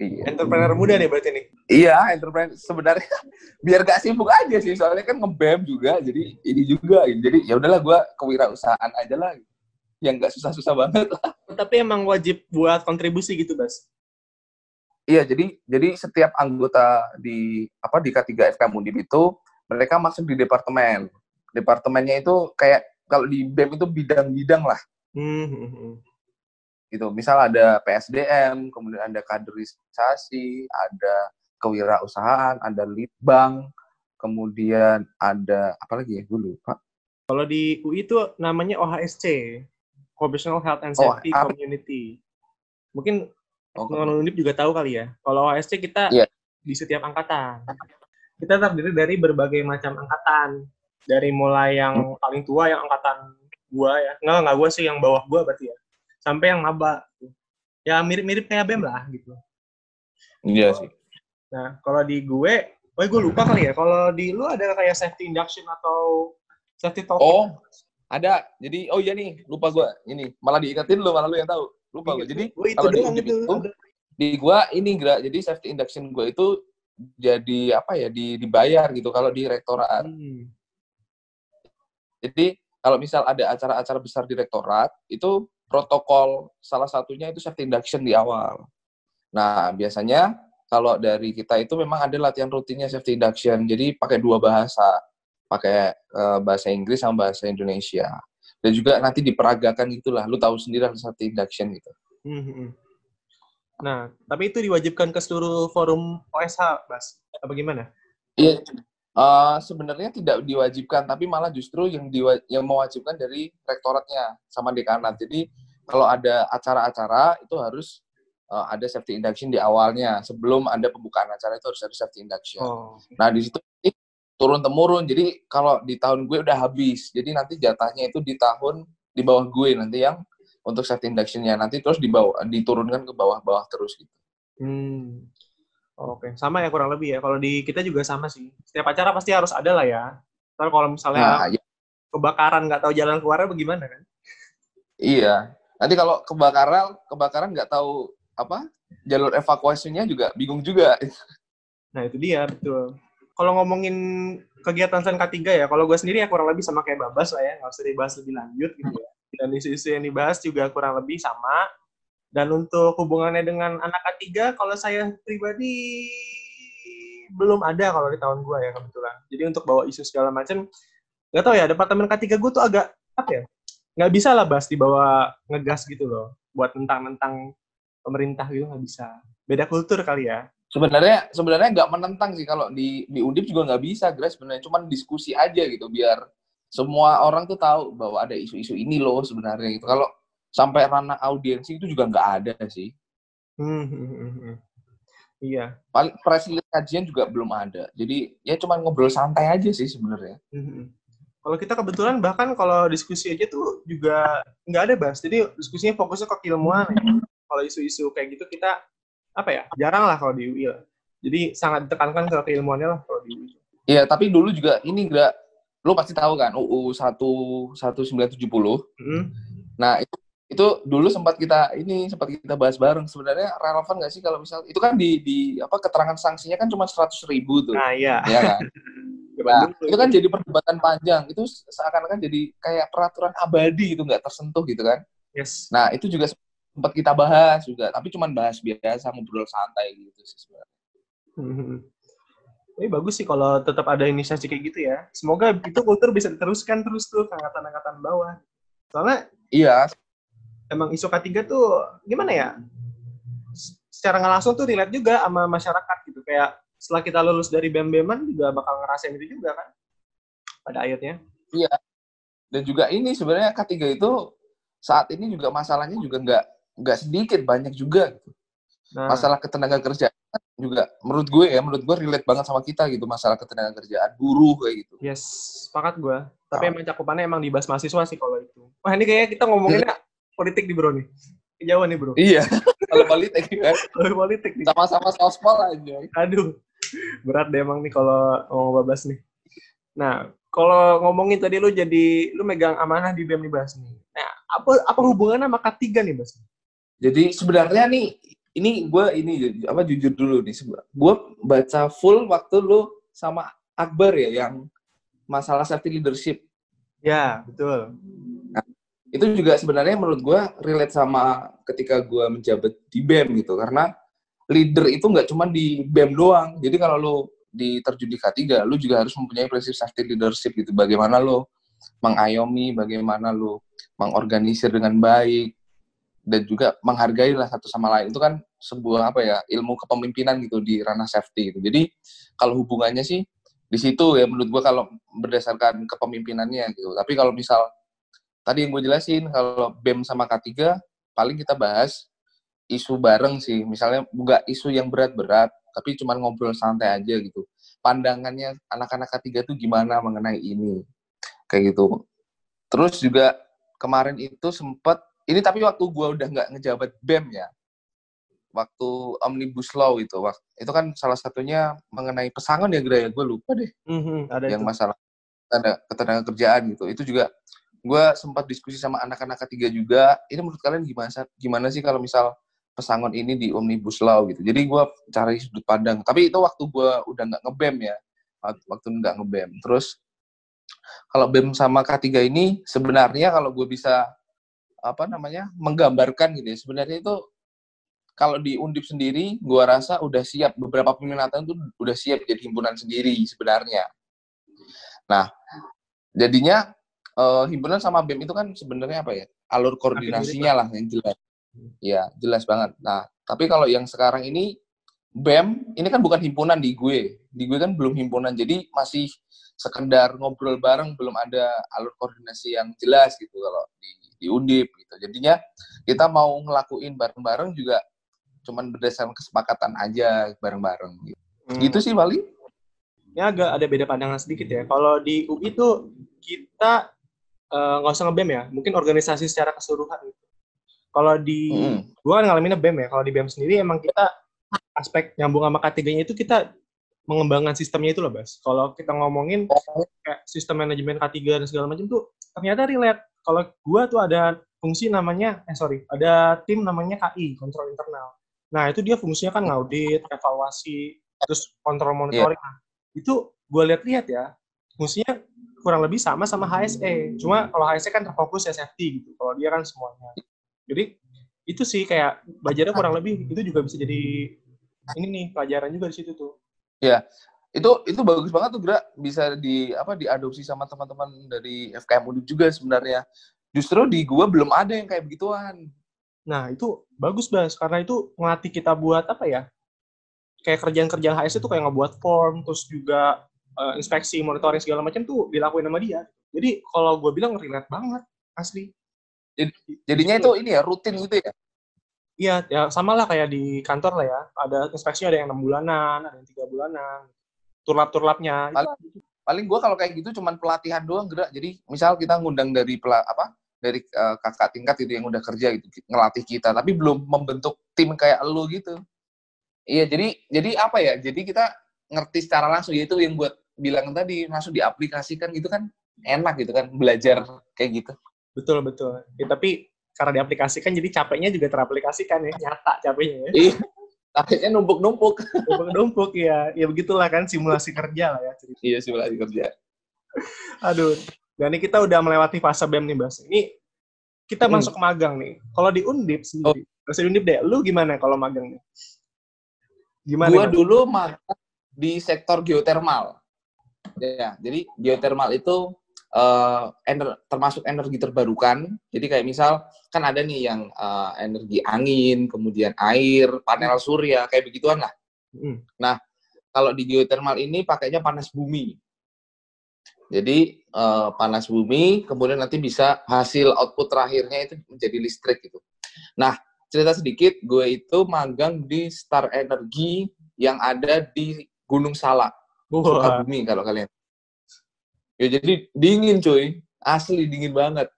Iya. Entrepreneur muda nih berarti nih. Iya, entrepreneur sebenarnya biar gak sibuk aja sih, soalnya kan ngebem juga, jadi ini juga. Jadi ya udahlah gue kewirausahaan aja lah, yang gak susah-susah banget lah. Tapi emang wajib buat kontribusi gitu, Bas? Iya, jadi jadi setiap anggota di apa di K3 FK Undip itu mereka masuk di departemen. Departemennya itu kayak kalau di BEM itu bidang-bidang lah. Hmm. hmm, hmm gitu. Misal ada PSDM, kemudian ada kaderisasi, ada kewirausahaan, ada lead bank, kemudian ada apa lagi ya dulu, Pak? Kalau di UI itu namanya OHSC, Occupational Health and oh, Safety oh, Community. Mungkin oh, teman Undip juga tahu kali ya. Kalau OHSC kita yeah. di setiap angkatan. Kita terdiri dari berbagai macam angkatan. Dari mulai yang hmm. paling tua yang angkatan gua ya. Enggak, enggak gua sih yang bawah gua berarti ya. Sampai yang maba ya mirip-mirip kayak BEM lah gitu. Iya sih. Nah kalau di gue oh gue lupa kali ya. Kalau di lu ada kayak safety induction atau safety talk? Oh ada. Jadi oh iya nih lupa gue ini malah diingetin lu malah lu yang tahu. Lupa gue jadi gue itu doang di, itu, itu di gue ini gerak jadi safety induction gue itu jadi apa ya di, dibayar gitu kalau di rektorat hmm. jadi kalau misal ada acara-acara besar di rektorat itu protokol salah satunya itu safety induction di awal. Nah, biasanya kalau dari kita itu memang ada latihan rutinnya safety induction. Jadi pakai dua bahasa, pakai uh, bahasa Inggris sama bahasa Indonesia. Dan juga nanti diperagakan gitulah. Lu tahu sendiri safety induction gitu. Hmm, hmm. Nah, tapi itu diwajibkan ke seluruh forum OSH, Bas. Apa gimana? Iya, Uh, sebenarnya tidak diwajibkan, tapi malah justru yang diwa yang mewajibkan dari rektoratnya sama dekanat. Jadi kalau ada acara-acara itu harus uh, ada safety induction di awalnya. Sebelum ada pembukaan acara itu harus ada safety induction. Oh. Nah di situ turun temurun. Jadi kalau di tahun gue udah habis. Jadi nanti jatahnya itu di tahun di bawah gue nanti yang untuk safety inductionnya nanti terus dibawa diturunkan ke bawah-bawah terus gitu. Hmm. Oke, sama ya kurang lebih ya. Kalau di kita juga sama sih. Setiap acara pasti harus ada lah ya. Ntar kalau misalnya nah, ya. kebakaran nggak tahu jalan keluarnya bagaimana kan? Iya. Nanti kalau kebakaran, kebakaran nggak tahu apa jalur evakuasinya juga bingung juga. Nah itu dia betul. Kalau ngomongin kegiatan Sen K3 ya, kalau gue sendiri ya kurang lebih sama kayak Babas lah ya, nggak usah dibahas lebih lanjut gitu ya. Dan isu-isu yang dibahas juga kurang lebih sama dan untuk hubungannya dengan anak ketiga, kalau saya pribadi belum ada kalau di tahun gue ya kebetulan. Jadi untuk bawa isu segala macam, nggak tahu ya departemen ketiga gue tuh agak apa ya, nggak bisa lah bahas dibawa ngegas gitu loh, buat tentang-tentang pemerintah gitu nggak bisa. Beda kultur kali ya. Sebenarnya sebenarnya nggak menentang sih kalau di di Undip juga nggak bisa, Grace sebenarnya cuma diskusi aja gitu biar semua orang tuh tahu bahwa ada isu-isu ini loh sebenarnya gitu. Kalau sampai ranah audiensi itu juga nggak ada sih. Hmm, hmm, hmm. Iya. Paling presiden kajian juga belum ada. Jadi ya cuma ngobrol santai aja sih sebenarnya. Hmm. Kalau kita kebetulan bahkan kalau diskusi aja tuh juga nggak ada bahas. Jadi diskusinya fokusnya ke keilmuan. Ya. Kalau isu-isu kayak gitu kita apa ya jarang lah kalau di UI lah. Jadi sangat ditekankan ke keilmuannya lah kalau di UI. Iya, tapi dulu juga ini enggak, lu pasti tahu kan UU 1 1970. Hmm. Nah, itu itu dulu sempat kita ini sempat kita bahas bareng sebenarnya relevan nggak sih kalau misal itu kan di di apa keterangan sanksinya kan cuma seratus ribu tuh nah iya ya kan Nah, itu kan jadi perdebatan panjang. Itu seakan-akan jadi kayak peraturan abadi itu nggak tersentuh gitu kan. Yes. Nah, itu juga sempat kita bahas juga, tapi cuman bahas biasa ngobrol santai gitu sih sebenarnya. Tapi bagus sih kalau tetap ada inisiasi kayak gitu ya. Semoga itu kultur bisa diteruskan terus tuh ke angkatan-angkatan bawah. Soalnya Iya, emang isu K3 tuh gimana ya? Secara nggak langsung tuh dilihat juga sama masyarakat gitu. Kayak setelah kita lulus dari BEM-BEMan juga bakal ngerasain itu juga kan pada akhirnya. Iya. Dan juga ini sebenarnya K3 itu saat ini juga masalahnya juga nggak nggak sedikit banyak juga gitu. Nah, Masalah ketenaga kerjaan juga menurut gue ya menurut gue relate banget sama kita gitu masalah ketenaga kerjaan buruh kayak gitu. yes, sepakat gue. Tapi Oh. emang cakupannya emang dibahas mahasiswa sih kalau itu. Wah ini kayaknya kita ngomonginnya politik di bro nih. Kejauhan nih bro. Iya. Kalau politik kan Kalau politik nih. sama-sama sospol aja. Aduh, berat deh emang nih kalau ngomong babas nih. Nah, kalau ngomongin tadi lu jadi lu megang amanah di BEM nih Bas nih. Nah, apa apa hubungannya sama K3 nih Bas? Jadi sebenarnya nih ini gue ini apa jujur dulu nih gue baca full waktu lu sama Akbar ya yang masalah safety leadership. Ya, betul. itu juga sebenarnya menurut gue relate sama ketika gue menjabat di BEM gitu karena leader itu nggak cuma di BEM doang. Jadi kalau lu di terjun di K3 lu juga harus mempunyai prinsip safety leadership gitu. Bagaimana lu mengayomi bagaimana lu mengorganisir dengan baik dan juga menghargai lah satu sama lain. Itu kan sebuah apa ya ilmu kepemimpinan gitu di ranah safety gitu. Jadi kalau hubungannya sih di situ ya menurut gua kalau berdasarkan kepemimpinannya gitu. Tapi kalau misal tadi yang gue jelasin kalau BEM sama K3 paling kita bahas isu bareng sih. Misalnya bukan isu yang berat-berat tapi cuma ngobrol santai aja gitu. Pandangannya anak-anak K3 tuh gimana mengenai ini? Kayak gitu. Terus juga kemarin itu sempat ini tapi waktu gue udah nggak ngejabat BEM ya waktu omnibus law itu wak- itu kan salah satunya mengenai pesangon ya Gra ya? Gue lupa deh. Mhm, ada yang itu. masalah ada ketenaga kerjaan gitu. Itu juga gue sempat diskusi sama anak-anak ketiga juga. Ini menurut kalian gimana gimana sih kalau misal pesangon ini di omnibus law gitu? Jadi gue cari sudut pandang. Tapi itu waktu gue udah nggak ngebem ya. Wak- waktu nggak ngebem. Terus kalau bem sama K3 ini sebenarnya kalau gue bisa apa namanya menggambarkan gitu ya sebenarnya itu kalau di Undip sendiri gue rasa udah siap. Beberapa peminatan tuh udah siap jadi himpunan sendiri sebenarnya. Nah jadinya eh, himpunan sama BEM itu kan sebenarnya apa ya? Alur koordinasinya lah yang jelas. Ya jelas banget. Nah tapi kalau yang sekarang ini BEM ini kan bukan himpunan di gue. Di gue kan belum himpunan. Jadi masih sekedar ngobrol bareng belum ada alur koordinasi yang jelas gitu kalau di, di Undip gitu. Jadinya kita mau ngelakuin bareng-bareng juga cuman berdasarkan kesepakatan aja bareng-bareng gitu, Hmm. gitu sih paling Ini agak ada beda pandangan sedikit ya. Kalau di UI tuh kita eh, nggak usah nge-BEM ya, mungkin organisasi secara keseluruhan gitu. Kalau di Mm. gua kan ngalaminnya BEM ya. Kalau di BEM sendiri emang kita aspek nyambung sama K3-nya itu kita mengembangkan sistemnya itu loh, Bas. Kalau kita ngomongin kayak sistem manajemen K3 dan segala macam tuh ternyata relate. Kalau gua tuh ada fungsi namanya eh sorry, ada tim namanya KI, kontrol internal. Nah, itu dia fungsinya kan ngaudit, evaluasi, terus kontrol monitoring. Nah, itu gue lihat-lihat ya, fungsinya kurang lebih sama sama HSE. Cuma kalau HSE kan terfokus ya safety gitu. Kalau dia kan semuanya. Jadi itu sih kayak belajarnya kurang lebih itu juga bisa jadi ini nih pelajaran juga di situ tuh. itu itu bagus banget tuh Gra bisa di apa diadopsi sama teman-teman dari FKM Undip juga sebenarnya justru di gua belum ada yang kayak begituan Nah, itu bagus, Bas. Karena itu ngelatih kita buat apa ya? Kayak kerjaan-kerjaan HS itu kayak ngebuat form, terus juga eh, inspeksi, monitoring segala macam tuh dilakuin sama dia. Jadi kalau gue bilang relate banget, asli. jadinya itu ini ya rutin gitu ya Iya, ya sama lah kayak di kantor lah ya. Ada inspeksi ada yang enam bulanan, ada yang tiga bulanan. Turlap-turlapnya. itu Paling- paling gua kalau kayak gitu cuman pelatihan doang Gra jadi misal kita ngundang dari pela, apa dari eh, kakak tingkat itu yang udah kerja gitu ngelatih kita tapi belum membentuk tim kayak lu gitu iya jadi jadi apa ya jadi kita ngerti secara langsung yaitu yang buat bilang tadi langsung diaplikasikan gitu kan enak gitu kan belajar kayak gitu Betul, betul. Ya, tapi karena diaplikasikan, jadi capeknya juga teraplikasikan ya. Nyata capeknya ya. Iya. Akhirnya numpuk-numpuk. Numpuk-numpuk ya. Ya begitulah kan simulasi kerja lah ya. Iya, simulasi kerja. Aduh. Dan ini kita udah melewati fase BEM nih, Bas. Ini kita hmm. masuk magang nih. Kalau di Undip sendiri, oh. di Undip deh, lu gimana kalau magang nih? Gimana? Gua dulu magang di sektor geotermal. Ya, jadi geotermal itu uh, ener termasuk energi terbarukan. Jadi kayak misal kan ada nih yang uh, energi angin, kemudian air, panel hmm. surya, kayak begituan lah. Hmm. Nah, kalau di geothermal ini pakainya panas bumi. Jadi uh, panas bumi, kemudian nanti bisa hasil output terakhirnya itu menjadi listrik gitu. Nah, cerita sedikit, gue itu magang di Star Energy yang ada di Gunung Salak, Sukabumi kalau kalian. Ya jadi dingin cuy, asli dingin banget.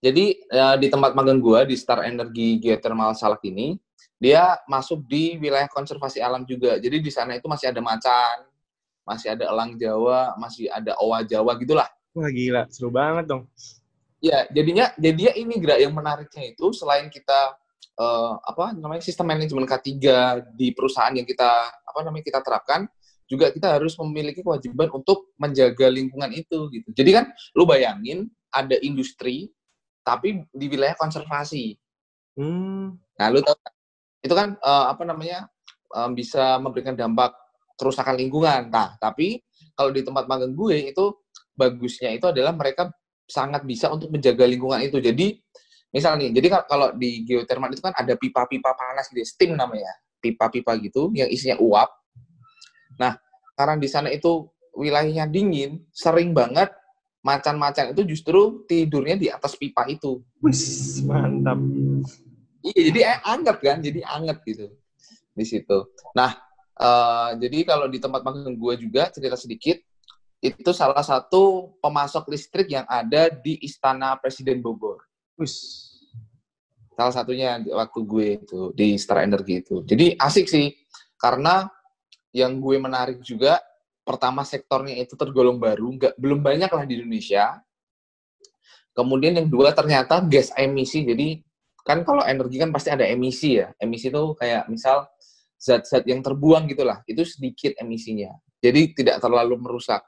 Jadi ya, di tempat magang gua di Star Energy Geothermal Salak ini, dia masuk di wilayah konservasi alam juga. Jadi di sana itu masih ada macan, masih ada elang Jawa, masih ada owa Jawa gitulah. Wah gila, seru banget dong. Ya, jadinya jadinya ini gerak yang menariknya itu selain kita uh, apa namanya sistem manajemen K3 di perusahaan yang kita apa namanya kita terapkan, juga kita harus memiliki kewajiban untuk menjaga lingkungan itu gitu. Jadi kan lu bayangin ada industri tapi di wilayah konservasi. Hmm. Nah, lu tahu itu kan uh, apa namanya um, bisa memberikan dampak kerusakan lingkungan. Nah, tapi kalau di tempat magang gue itu bagusnya itu adalah mereka sangat bisa untuk menjaga lingkungan itu. Jadi misalnya nih, jadi kalau di geotermal itu kan ada pipa-pipa panas gitu, steam namanya, pipa-pipa gitu yang isinya uap. Nah, karena di sana itu wilayahnya dingin, sering banget macan-macan itu justru tidurnya di atas pipa itu. Wis, mantap. Iya, jadi anget kan, jadi anget gitu di situ. Nah, uh, jadi kalau di tempat magang gue juga cerita sedikit, itu salah satu pemasok listrik yang ada di Istana Presiden Bogor. Wis. Salah satunya waktu gue itu di Star Energy itu. Jadi asik sih, karena yang gue menarik juga pertama sektornya itu tergolong baru nggak belum banyak lah di Indonesia kemudian yang dua ternyata gas emisi jadi kan kalau energi kan pasti ada emisi ya emisi itu kayak misal zat-zat yang terbuang gitulah itu sedikit emisinya jadi tidak terlalu merusak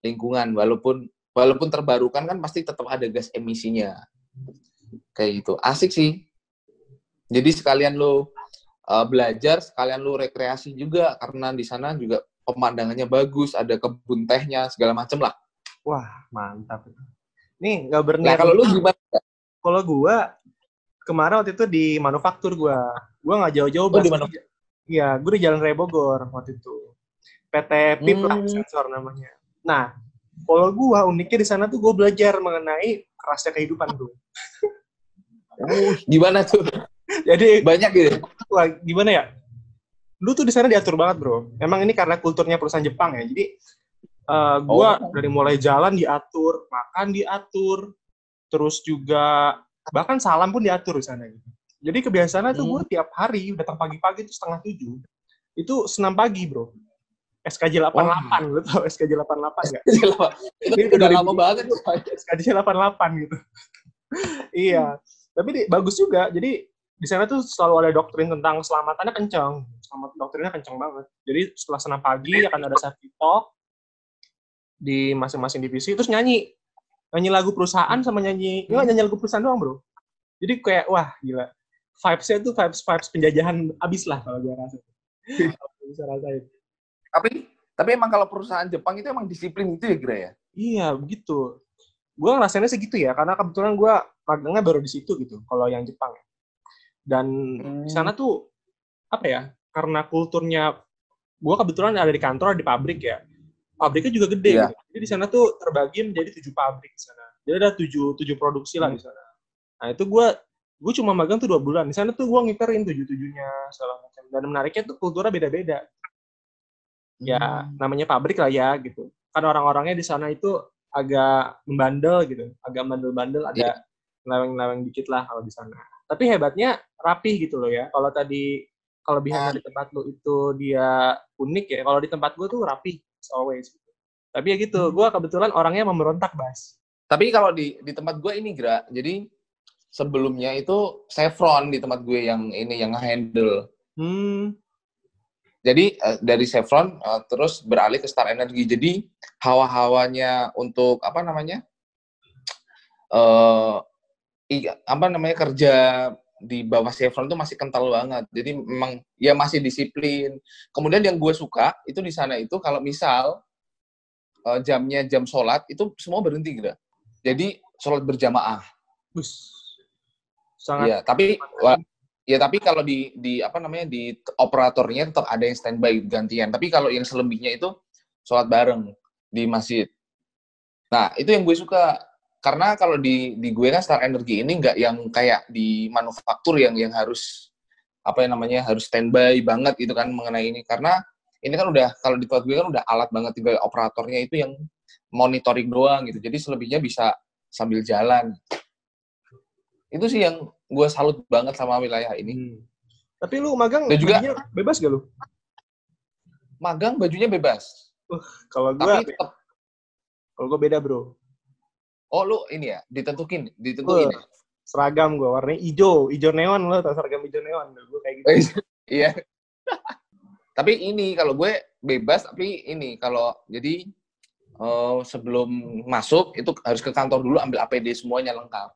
lingkungan walaupun walaupun terbarukan kan pasti tetap ada gas emisinya kayak gitu asik sih jadi sekalian lo uh, belajar sekalian lu rekreasi juga karena di sana juga pemandangannya bagus, ada kebun tehnya segala macem lah. Wah, mantap. Nih, nggak berniat. Nah, kalau lu gimana? Kalau gua kemarin waktu itu di manufaktur gua. Gua nggak jauh-jauh oh, di? Iya, gue di Jalan Raya Bogor waktu itu. PT PIP hmm. lah sensor namanya. Nah, kalau gua uniknya di sana tuh gue belajar mengenai kerasnya kehidupan tuh. Oh, gimana tuh? Jadi banyak gitu. Wah, gimana ya? Lu tuh di sana diatur banget, Bro. Emang ini karena kulturnya perusahaan Jepang ya. Jadi uh, gua oh. dari mulai jalan diatur, makan diatur, terus juga bahkan salam pun diatur di sana gitu. Jadi kebiasaannya hmm. tuh gue tiap hari datang pagi-pagi itu setengah tujuh. Itu senam pagi, bro. SKJ 88, oh. lu tau SKJ 88 nggak? itu udah lama banget. SKJ 88 gitu. iya. Tapi di, bagus juga. Jadi di sana tuh selalu ada doktrin tentang keselamatannya kencang. Selamat doktrinnya kencang banget. Jadi setelah senam pagi akan ada safety talk di masing-masing divisi terus nyanyi nyanyi lagu perusahaan sama nyanyi hmm. nyanyi lagu perusahaan doang bro jadi kayak wah gila vibes-nya tuh vibes vibes penjajahan abis lah kalau gue rasa bisa rasain tapi tapi emang kalau perusahaan Jepang itu emang disiplin itu ya Gra ya iya begitu gue ngerasainnya segitu ya karena kebetulan gue magangnya baru di situ gitu kalau yang Jepang ya dan hmm. di sana tuh apa ya? Karena kulturnya gue kebetulan ada di kantor di pabrik ya. Pabriknya juga gede. Yeah. Gitu. Jadi di sana tuh terbagi menjadi tujuh pabrik di sana. Jadi ada tujuh tujuh produksi lah di hmm. sana. Nah itu gue gue cuma magang tuh dua bulan. Di sana tuh gue ngiterin tujuh tujuhnya segala macam. Dan menariknya tuh kulturnya beda-beda. Ya hmm. namanya pabrik lah ya gitu. Kan orang-orangnya di sana itu agak membandel gitu, agak bandel-bandel, ada yeah. leweng-leweng dikit lah kalau di sana tapi hebatnya rapi gitu loh ya kalau tadi kelebihannya di tempat lo itu dia unik ya kalau di tempat gue tuh rapi always gitu. tapi ya gitu hmm. gue kebetulan orangnya memberontak bas tapi kalau di di tempat gue ini gerak jadi sebelumnya itu Chevron di tempat gue yang ini yang handle Hmm. Jadi uh, dari Chevron uh, terus beralih ke Star Energy. Jadi hawa-hawanya untuk apa namanya? Uh, apa namanya kerja di bawah Chevron itu masih kental banget. Jadi memang ya masih disiplin. Kemudian yang gue suka itu di sana itu kalau misal uh, jamnya jam sholat itu semua berhenti gitu. Jadi sholat berjamaah. Bus. Sangat. Ya, tapi ya tapi kalau di di apa namanya di operatornya tetap ada yang standby gantian. Tapi kalau yang selebihnya itu sholat bareng di masjid. Nah itu yang gue suka karena kalau di di gue kan Star Energy ini nggak yang kayak di manufaktur yang yang harus apa yang namanya harus standby banget itu kan mengenai ini karena ini kan udah kalau di tempat gue kan udah alat banget tinggal operatornya itu yang monitoring doang gitu jadi selebihnya bisa sambil jalan itu sih yang gue salut banget sama wilayah ini hmm. tapi lu magang Dan juga bebas gak lu magang bajunya bebas uh, kalau gue kalau gue beda bro Oh lu ini ya ditentukin, ditentuin. Uh, seragam gue warnanya hijau, hijau neon lo tau seragam hijau neon gue kayak gitu. iya. tapi ini kalau gue bebas tapi ini kalau jadi uh, sebelum masuk itu harus ke kantor dulu ambil APD semuanya lengkap.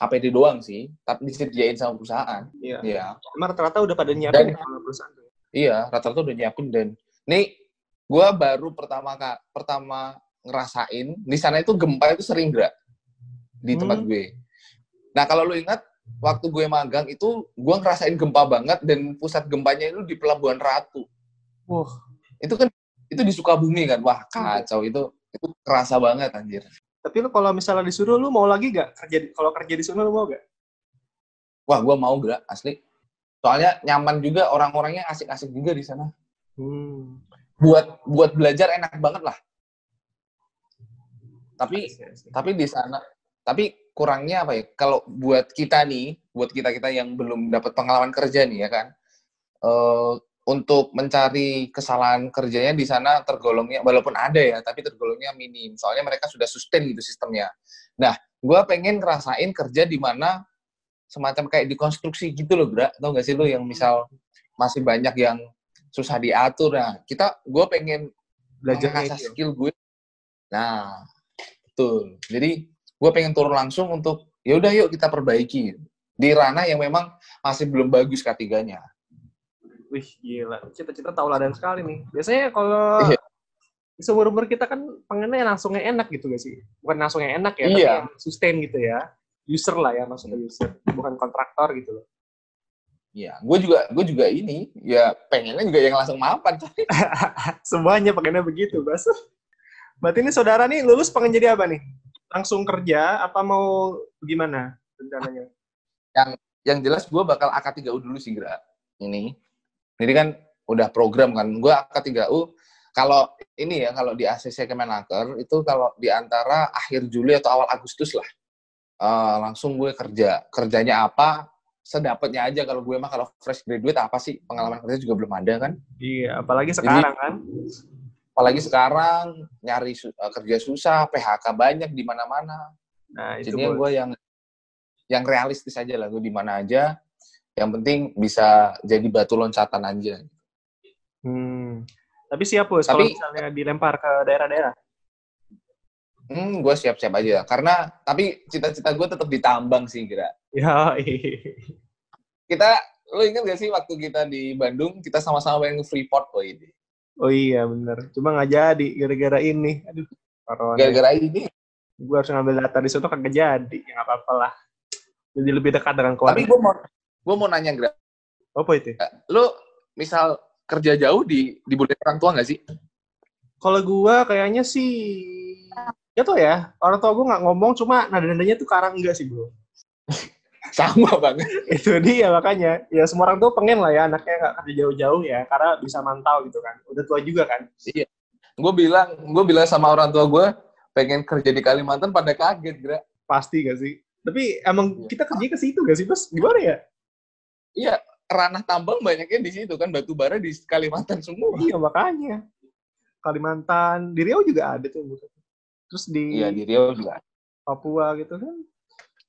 APD doang sih, tapi disediain sama perusahaan. Iya. Iya. Emang rata-rata udah pada nyiapin dan, sama perusahaan. Iya, rata-rata udah nyiapin dan nih gue baru pertama kak pertama ngerasain di sana itu gempa itu sering gerak di tempat hmm. gue. Nah kalau lu ingat waktu gue magang itu gue ngerasain gempa banget dan pusat gempanya itu di Pelabuhan Ratu. Wah, itu kan itu di Sukabumi kan. Wah, kacau itu itu kerasa banget anjir. Tapi lu kalau misalnya disuruh lu mau lagi gak kerja kalau kerja di sana lu mau gak? Wah, gue mau gak asli. Soalnya nyaman juga orang-orangnya asik-asik juga di sana. Hmm. Buat buat belajar enak banget lah tapi tapi di sana tapi kurangnya apa ya kalau buat kita nih buat kita kita yang belum dapat pengalaman kerja nih ya kan uh, untuk mencari kesalahan kerjanya di sana tergolongnya walaupun ada ya tapi tergolongnya minim soalnya mereka sudah sustain gitu sistemnya nah gue pengen ngerasain kerja di mana semacam kayak di konstruksi gitu loh bro tau gak sih lo yang misal masih banyak yang susah diatur nah kita gue pengen belajar ya? skill gue nah Betul. Jadi gue pengen turun langsung untuk ya udah yuk kita perbaiki di ranah yang memang masih belum bagus ketiganya. Wih gila, cita-cita tauladan sekali nih. Biasanya kalau iya. seumur umur kita kan pengennya langsungnya enak gitu gak sih? Bukan langsungnya enak ya, iya. tapi sustain gitu ya. User lah ya maksudnya user, bukan kontraktor gitu loh. Iya, gue juga gue juga ini ya pengennya juga yang langsung mapan. Semuanya pengennya begitu, Bas. Berarti ini saudara nih lulus pengen jadi apa nih? Langsung kerja apa mau gimana rencananya? Yang yang jelas gue bakal AK3U dulu sih, Gra. Ini. Jadi kan udah program kan. Gue AK3U kalau ini ya kalau di ACC Kemenaker itu kalau di antara akhir Juli atau awal Agustus lah. Uh, langsung gue kerja. Kerjanya apa? Sedapatnya aja kalau gue mah kalau fresh graduate apa sih pengalaman kerja juga belum ada kan? Iya, apalagi sekarang Jadi, kan apalagi sekarang nyari uh, kerja susah, PHK banyak di mana-mana. Nah, itu Jadi gue yang yang realistis aja lah, gue di mana aja. Yang penting bisa jadi batu loncatan aja. Hmm. Tapi siap bos, tapi, kalau misalnya dilempar ke daerah-daerah? Hmm, gue siap-siap aja. Karena, tapi cita-cita gue tetap ditambang sih, kira. Ya, Kita, lo inget gak sih waktu kita di Bandung, kita sama-sama pengen Freeport, oh ini. Oh iya bener. Cuma nggak jadi gara-gara ini. Aduh. Gara-gara ini. Gue harus ngambil data di situ kagak jadi. Ya nggak apa-apa lah. Jadi lebih dekat dengan keluarga. Tapi gue mau gue mau nanya Gra. Apa itu? Lo misal kerja jauh di di orang tua nggak sih? Kalau gue kayaknya sih ya tuh ya. Orang tua gue nggak ngomong cuma nada-nadanya tuh karang enggak sih bro. Sama banget. Itu dia makanya. Ya semua orang tuh pengen lah ya anaknya nggak kerja jauh-jauh ya karena bisa mantau gitu kan. Udah tua juga kan. Iya. Gue bilang gue bilang sama orang tua gue pengen kerja di Kalimantan pada kaget gra. Pasti gak sih? Tapi emang iya. kita kerja ke situ gak sih bos? Gimana ya iya ranah tambang banyaknya di situ kan batu bara di Kalimantan semua iya makanya Kalimantan di Riau juga ada tuh terus di iya di Riau juga Papua gitu kan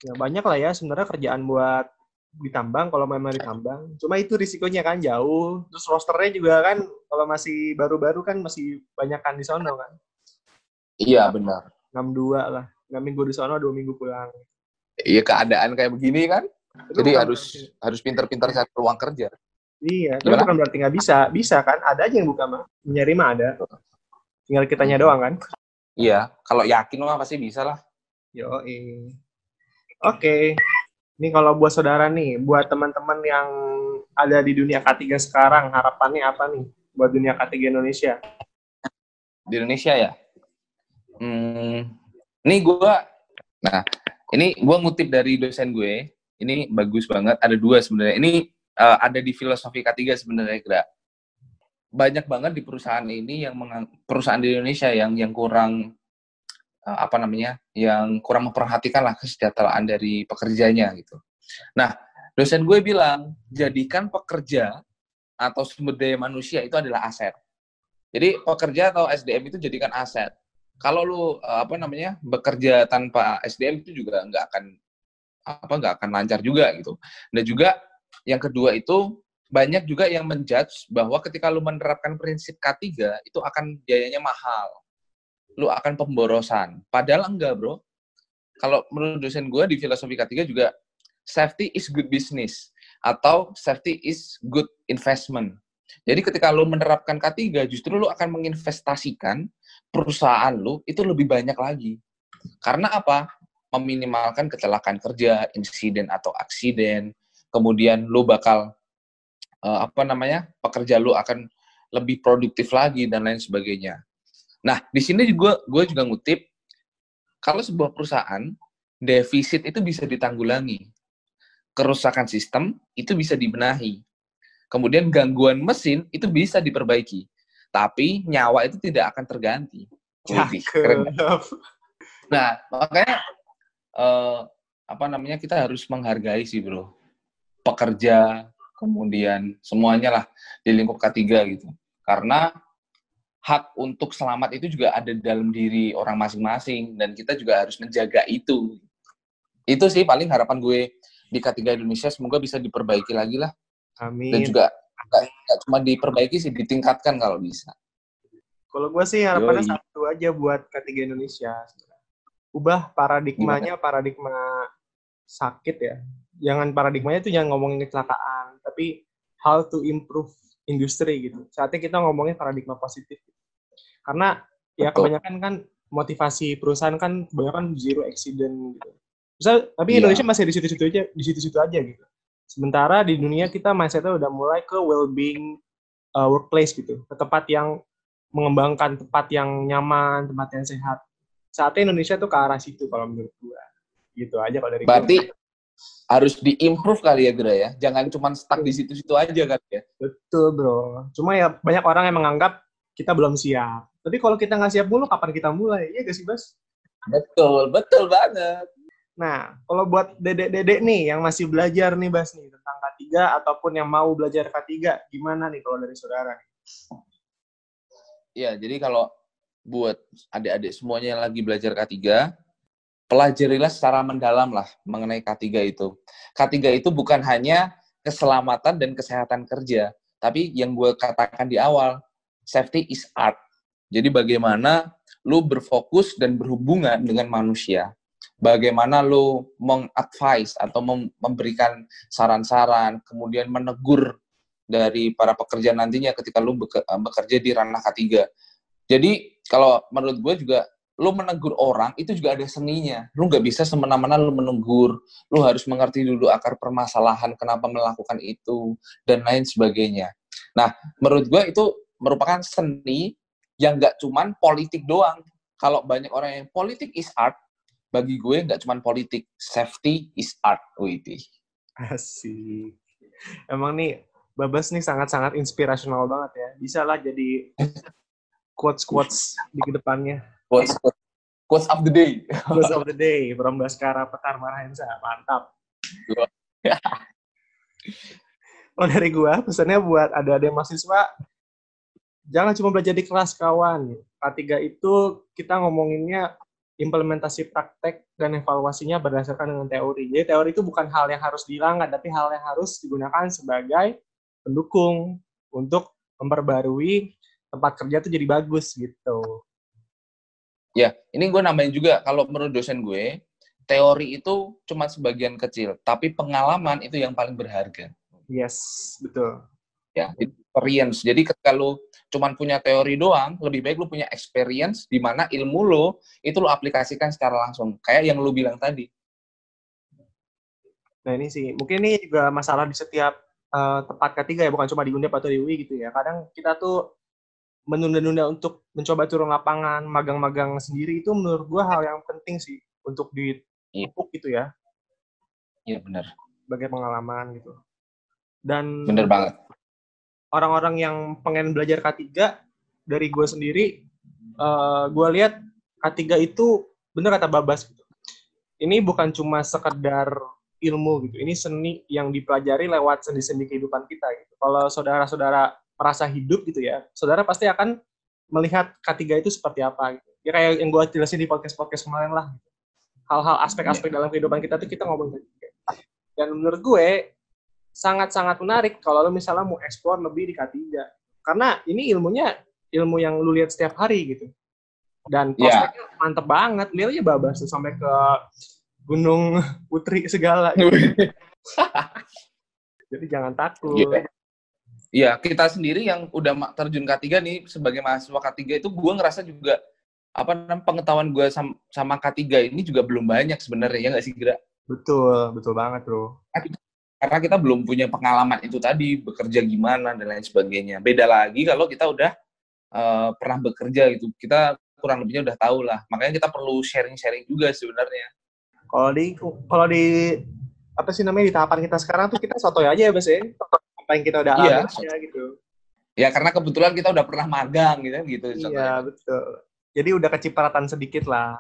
ya banyak lah ya sebenarnya kerjaan buat ditambang kalau memang ditambang. Cuma itu risikonya kan jauh. Terus rosternya juga kan kalau masih baru-baru kan masih banyak kan di sono kan. Iya benar. 62 lah. 6 minggu di sono, 2 minggu pulang. Iya keadaan kayak begini kan. Itu Jadi harus berarti- harus pintar-pintar cari peluang kerja. Iya, Gimana? bukan berarti nggak bisa. Bisa kan? Ada aja yang buka mah. Nyari mah ada. Tinggal kitanya doang kan. Iya, kalau yakin mah pasti bisa lah. Yo, Oke. Ini kalau buat saudara nih, buat teman-teman yang ada di dunia K3 sekarang, harapannya apa nih buat dunia K3 Indonesia? Di Indonesia ya. Hmm, ini gua nah, ini gua ngutip dari dosen gue. Ini bagus banget. Ada dua sebenarnya. Ini eh, ada di filosofi K3 sebenarnya, Gra. Banyak banget di perusahaan ini yang mengang- perusahaan di Indonesia yang yang kurang eh, apa namanya? yang kurang memperhatikan lah kesejahteraan dari pekerjanya gitu. Nah, dosen gue bilang, jadikan pekerja atau sumber daya manusia itu adalah aset. Jadi pekerja atau SDM itu jadikan aset. Kalau lu eh, apa namanya bekerja tanpa SDM itu juga nggak akan apa nggak akan lancar juga gitu. Dan juga yang kedua itu banyak juga yang menjudge bahwa ketika lu menerapkan prinsip K3 itu akan biayanya mahal. Lu akan pemborosan. Padahal enggak, Bro. Kalau menurut dosen gue di filosofi K3 juga safety is good business atau safety is good investment. Jadi ketika lu menerapkan K3 justru lu akan menginvestasikan perusahaan lu itu lebih banyak lagi. Karena apa? Meminimalkan kecelakaan kerja, insiden atau aksiden. Kemudian lu bakal eh, apa namanya? pekerja lu akan lebih produktif lagi dan lain sebagainya. Nah, di sini juga gue juga ngutip kalau sebuah perusahaan defisit itu bisa ditanggulangi. Kerusakan sistem itu bisa dibenahi. Kemudian gangguan mesin itu bisa diperbaiki. Tapi nyawa itu tidak akan terganti. Widih, keren. Nah, makanya eh, apa namanya kita harus menghargai sih, Bro. Pekerja, kemudian semuanya lah di lingkup K3 gitu. Karena hak untuk selamat itu juga ada dalam diri orang masing-masing dan kita juga harus menjaga itu. Itu sih paling harapan gue di K3 Indonesia semoga bisa diperbaiki lagi lah dan Amin. juga nggak nggak cuma diperbaiki sih ditingkatkan kalau bisa. Kalau gue sih harapannya Yoi. satu aja buat K3 Indonesia. Ubah paradigmanya, paradigma sakit ya. Jangan paradigmanya itu jangan ngomongin kecelakaan, tapi how to improve industri gitu. Saatnya kita ngomongin paradigma positif. Karena ya Betul. kebanyakan kan motivasi perusahaan kan kebanyakan zero accident gitu. Misal, tapi Iya. Indonesia masih di situ-situ aja, di situ-situ aja gitu. Sementara di dunia kita mindsetnya udah mulai ke well-being uh, workplace gitu, ke tempat yang mengembangkan tempat yang nyaman, tempat yang sehat. Saatnya Indonesia tuh ke arah situ kalau menurut gua. Gitu aja kalau dari gua. Berarti harus diimprove kali ya Gra ya. Jangan cuma stuck di situ-situ aja kan ya. Betul, Bro. Cuma ya banyak orang yang menganggap kita belum siap. Tapi kalau kita nggak siap mulu, kapan kita mulai? Iya gak sih, Bas? Betul, betul banget. Nah, kalau buat dedek-dedek nih yang masih belajar nih, Bas, nih, tentang K3 ataupun yang mau belajar K3, gimana nih kalau dari saudara? Ya, jadi kalau buat adik-adik semuanya yang lagi belajar K3, pelajarilah secara mendalam lah mengenai K3 itu. K3 itu bukan hanya keselamatan dan kesehatan kerja, tapi yang gue katakan di awal, safety is art. Jadi bagaimana lu berfokus dan berhubungan dengan manusia. Bagaimana lu mengadvise atau mem- memberikan saran-saran, kemudian menegur dari para pekerja nantinya ketika beke- bekerja di ranah K3. Jadi kalau menurut gue juga lu menegur orang itu juga ada seninya. Lu nggak bisa semena-mena lu menegur. Lu harus mengerti dulu akar permasalahan kenapa melakukan itu dan lain sebagainya. Nah, menurut gue itu merupakan seni yang nggak cuman politik doang. Kalau banyak orang yang politik is art, bagi gue nggak cuman politik, safety is art. Wih, Asik. Emang nih, Babas nih sangat-sangat inspirasional banget ya. Bisa lah jadi quotes-quotes di ke depannya. quotes, quotes of the day. Quotes of the day, from Baskara Petar Marahensa. Mantap. Kalau dari gua, pesannya buat adik-adik mahasiswa, jangan cuma belajar di kelas kawan. K3 itu kita ngomonginnya implementasi praktek dan evaluasinya berdasarkan dengan teori. Jadi teori itu bukan hal yang harus dihilangkan, tapi hal yang harus digunakan sebagai pendukung untuk memperbarui tempat kerja itu jadi bagus gitu. Ya, ini gue nambahin juga kalau menurut dosen gue, teori itu cuma sebagian kecil, tapi pengalaman itu yang paling berharga. Yes, betul. Ya, experience. Jadi kalau cuman punya teori doang, lebih baik lu punya experience di mana ilmu lo itu lo aplikasikan secara langsung. Kayak yang lu bilang tadi. Nah ini sih, mungkin ini juga masalah di setiap uh, tempat ketiga ya, bukan cuma di Undip atau di UI gitu ya. Kadang kita tuh menunda-nunda untuk mencoba turun lapangan, magang-magang sendiri itu menurut gua hal yang penting sih untuk di iya. gitu ya. Iya benar. Sebagai pengalaman gitu. Dan bener banget orang-orang yang pengen belajar K3 dari gue sendiri, uh, eh, gue lihat K3 itu bener kata Babas gitu. Ini bukan cuma sekedar ilmu gitu. Ini seni yang dipelajari lewat sendi-sendi kehidupan kita gitu. Kalau saudara-saudara merasa hidup gitu ya, saudara pasti akan melihat K3 itu seperti apa gitu. Ya kayak yang gue jelasin di podcast-podcast kemarin lah. Gitu. Hal-hal aspek-aspek yeah. dalam kehidupan kita tuh kita ngomong Dan menurut gue sangat-sangat menarik kalau lo misalnya mau eksplor lebih di K3. Karena ini ilmunya ilmu yang lu lihat setiap hari gitu. Dan iya. prospeknya yeah. mantep banget. Lihat aja babas tuh sampai ke Gunung Putri segala. Jadi jangan takut. Yeah. Yeah, kita sendiri yang udah terjun K3 nih sebagai mahasiswa K3 itu gue ngerasa juga apa namanya pengetahuan gue sama, sama K3 ini juga belum banyak sebenarnya ya nggak sih kira? Betul, betul banget bro karena kita belum punya pengalaman itu tadi bekerja gimana dan lain sebagainya. Beda lagi kalau kita udah uh, pernah bekerja gitu, kita kurang lebihnya udah tahu lah. Makanya kita perlu sharing-sharing juga sebenarnya. Kalau di kalau di apa sih namanya di tahapan kita sekarang tuh kita sotoy aja ya, Bas ya. Apa yang kita udah iya. alami gitu. Ya karena kebetulan kita udah pernah magang gitu gitu. Iya, betul. Jadi udah kecipratan sedikit lah.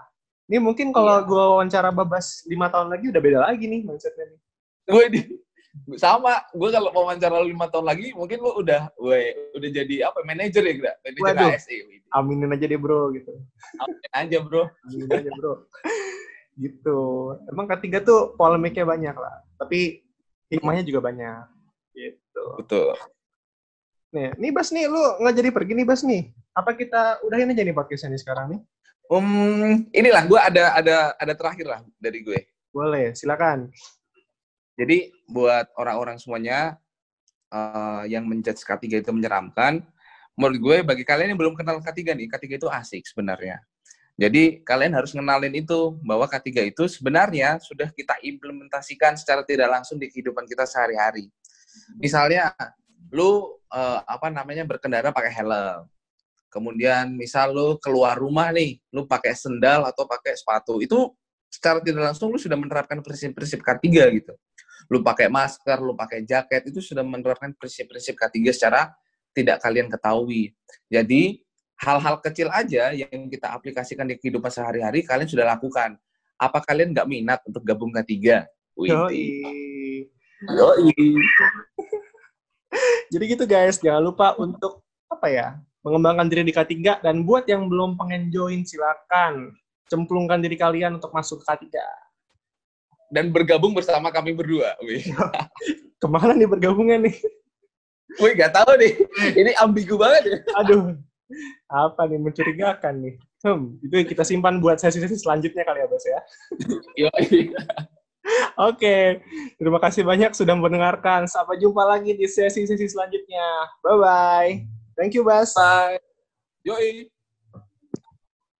Ini mungkin kalau iya. gue wawancara Babas lima tahun lagi udah beda lagi nih mindsetnya nih. Gue di sama gue kalau mau wawancara lu lima tahun lagi mungkin lu udah we, udah jadi apa manajer ya kira manajer Waduh, ASE aminin aja deh bro gitu aminin aja bro aminin aja bro gitu emang ketiga tuh polemiknya banyak lah tapi hikmahnya juga banyak gitu. Betul. Nih nih bas nih lu nggak jadi pergi nih bas nih. Apa kita udahin aja nih podcastnya nih sekarang nih? Um inilah gue ada ada ada terakhir lah dari gue. Boleh silakan. Jadi buat orang-orang semuanya uh, yang menjudge K3 itu menyeramkan, menurut gue bagi kalian yang belum kenal K3 nih, K3 itu asik sebenarnya. Jadi kalian harus ngenalin itu bahwa K3 itu sebenarnya sudah kita implementasikan secara tidak langsung di kehidupan kita sehari-hari. Misalnya lu uh, apa namanya berkendara pakai helm. Kemudian misal lu keluar rumah nih, lu pakai sendal atau pakai sepatu. Itu secara tidak langsung lu sudah menerapkan prinsip-prinsip K3 gitu lu pakai masker, lu pakai jaket, itu sudah menerapkan prinsip-prinsip K3 secara tidak kalian ketahui. Jadi, hal-hal kecil aja yang kita aplikasikan di kehidupan sehari-hari, kalian sudah lakukan. Apa kalian nggak minat untuk gabung K3? Yoi. Yoi. Jadi gitu guys, jangan lupa untuk apa ya, mengembangkan diri di K3 dan buat yang belum pengen join silakan cemplungkan diri kalian untuk masuk K3 dan bergabung bersama kami berdua. Wih. Ke mana nih bergabungnya nih? Wih, gak tahu nih. Ini ambigu banget ya. Aduh, apa nih mencurigakan nih? Hmm, itu yang kita simpan buat sesi-sesi selanjutnya kali ya, Bos ya. Oke, okay. terima kasih banyak sudah mendengarkan. Sampai jumpa lagi di sesi-sesi selanjutnya. Bye-bye. Thank you, Bas. Bye. Yoi.